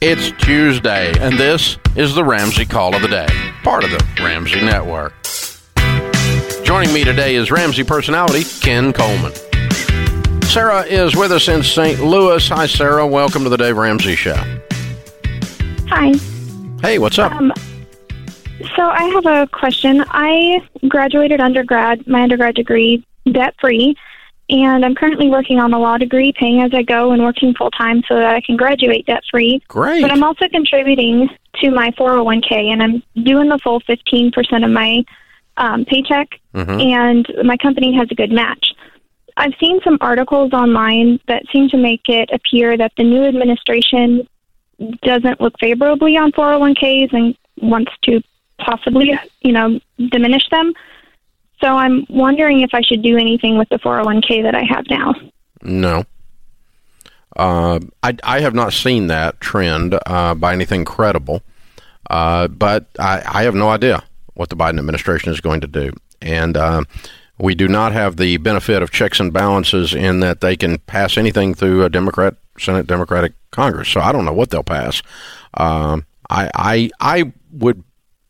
It's Tuesday, and this is the Ramsey Call of the Day, part of the Ramsey Network. Joining me today is Ramsey personality Ken Coleman. Sarah is with us in St. Louis. Hi, Sarah. Welcome to the Dave Ramsey Show. Hi. Hey, what's up? Um, so I have a question. I graduated undergrad, my undergrad degree, debt free, and I'm currently working on a law degree, paying as I go and working full time so that I can graduate debt free. Great. But I'm also contributing to my 401k, and I'm doing the full 15% of my um, paycheck, Mhm. and my company has a good match. I've seen some articles online that seem to make it appear that the new administration doesn't look favorably on 401ks and wants to possibly, you know, diminish them. So I'm wondering if I should do anything with the 401k that I have now. No. Uh, I, I have not seen that trend uh, by anything credible, uh, but I, I have no idea what the Biden administration is going to do. And uh, we do not have the benefit of checks and balances in that they can pass anything through a Democrat, Senate Democratic Congress. So I don't know what they'll pass. Um, I, I, I would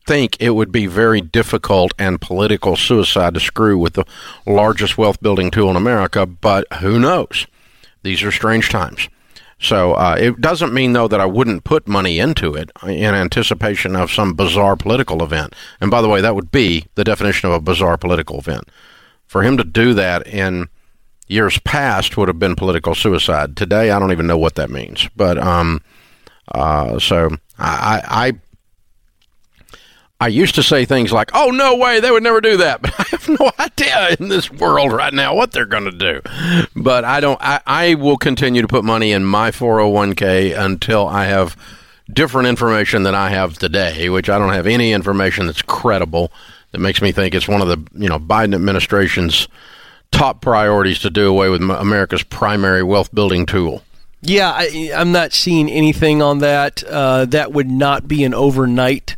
think it would be very difficult and political suicide to screw with the largest wealth building tool in America, but who knows? These are strange times. So uh, it doesn't mean, though, that I wouldn't put money into it in anticipation of some bizarre political event. And by the way, that would be the definition of a bizarre political event. For him to do that in years past would have been political suicide. Today, I don't even know what that means. But um, uh, so I, I I used to say things like, "Oh no way, they would never do that," but I have no idea in this world right now what they're going to do. But I don't. I, I will continue to put money in my 401k until I have different information than I have today, which I don't have any information that's credible that makes me think it's one of the you know Biden administration's top priorities to do away with America's primary wealth building tool. Yeah, I, I'm not seeing anything on that. Uh, that would not be an overnight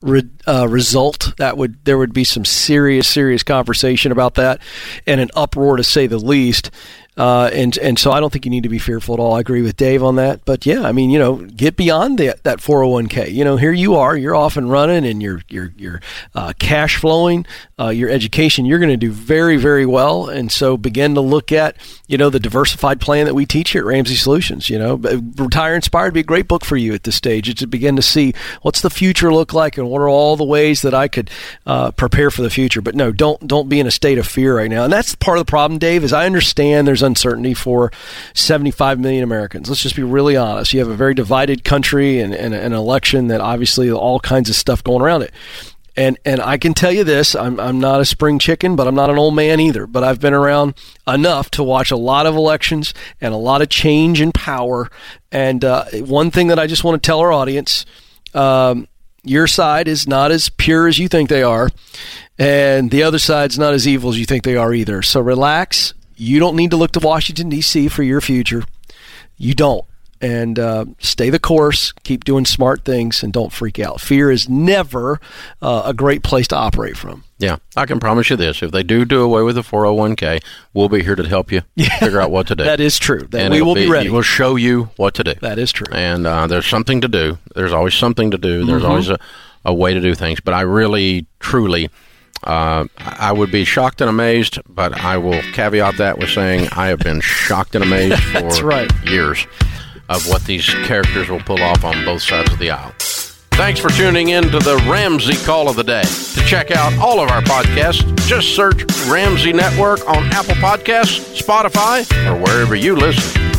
re, uh, result. That would there would be some serious, serious conversation about that, and an uproar to say the least. Uh, and and so I don't think you need to be fearful at all. I agree with Dave on that. But yeah, I mean, you know, get beyond that that 401k. You know, here you are, you're off and running, and you're you're you're uh, cash flowing. Uh, your education, you're going to do very very well. And so begin to look at you know the diversified plan that we teach here at Ramsey Solutions. You know, retire inspired would be a great book for you at this stage. It's to begin to see what's the future look like and what are all the ways that I could uh, prepare for the future. But no, don't don't be in a state of fear right now. And that's part of the problem, Dave. Is I understand there's uncertainty for 75 million Americans. Let's just be really honest. You have a very divided country and, and an election that obviously all kinds of stuff going around it. And and I can tell you this, I'm I'm not a spring chicken, but I'm not an old man either. But I've been around enough to watch a lot of elections and a lot of change in power. And uh, one thing that I just want to tell our audience. Um, your side is not as pure as you think they are, and the other side's not as evil as you think they are either. So relax. You don't need to look to Washington, D.C. for your future. You don't. And uh, stay the course, keep doing smart things, and don't freak out. Fear is never uh, a great place to operate from. Yeah, I can promise you this: if they do do away with the 401k, we'll be here to help you yeah, figure out what to do. That is true. That and we will be, ready. We'll show you what to do. That is true. And uh, there's something to do. There's always something to do. There's Mhm. always a, a way to do things. But I really, truly, uh, I would be shocked and amazed. But I will caveat that with saying I have been shocked and amazed for right. years of what these characters will pull off on both sides of the aisle. Thanks for tuning in to the Ramsey Call of the Day. To check out all of our podcasts, just search Ramsey Network on Apple Podcasts, Spotify, or wherever you listen.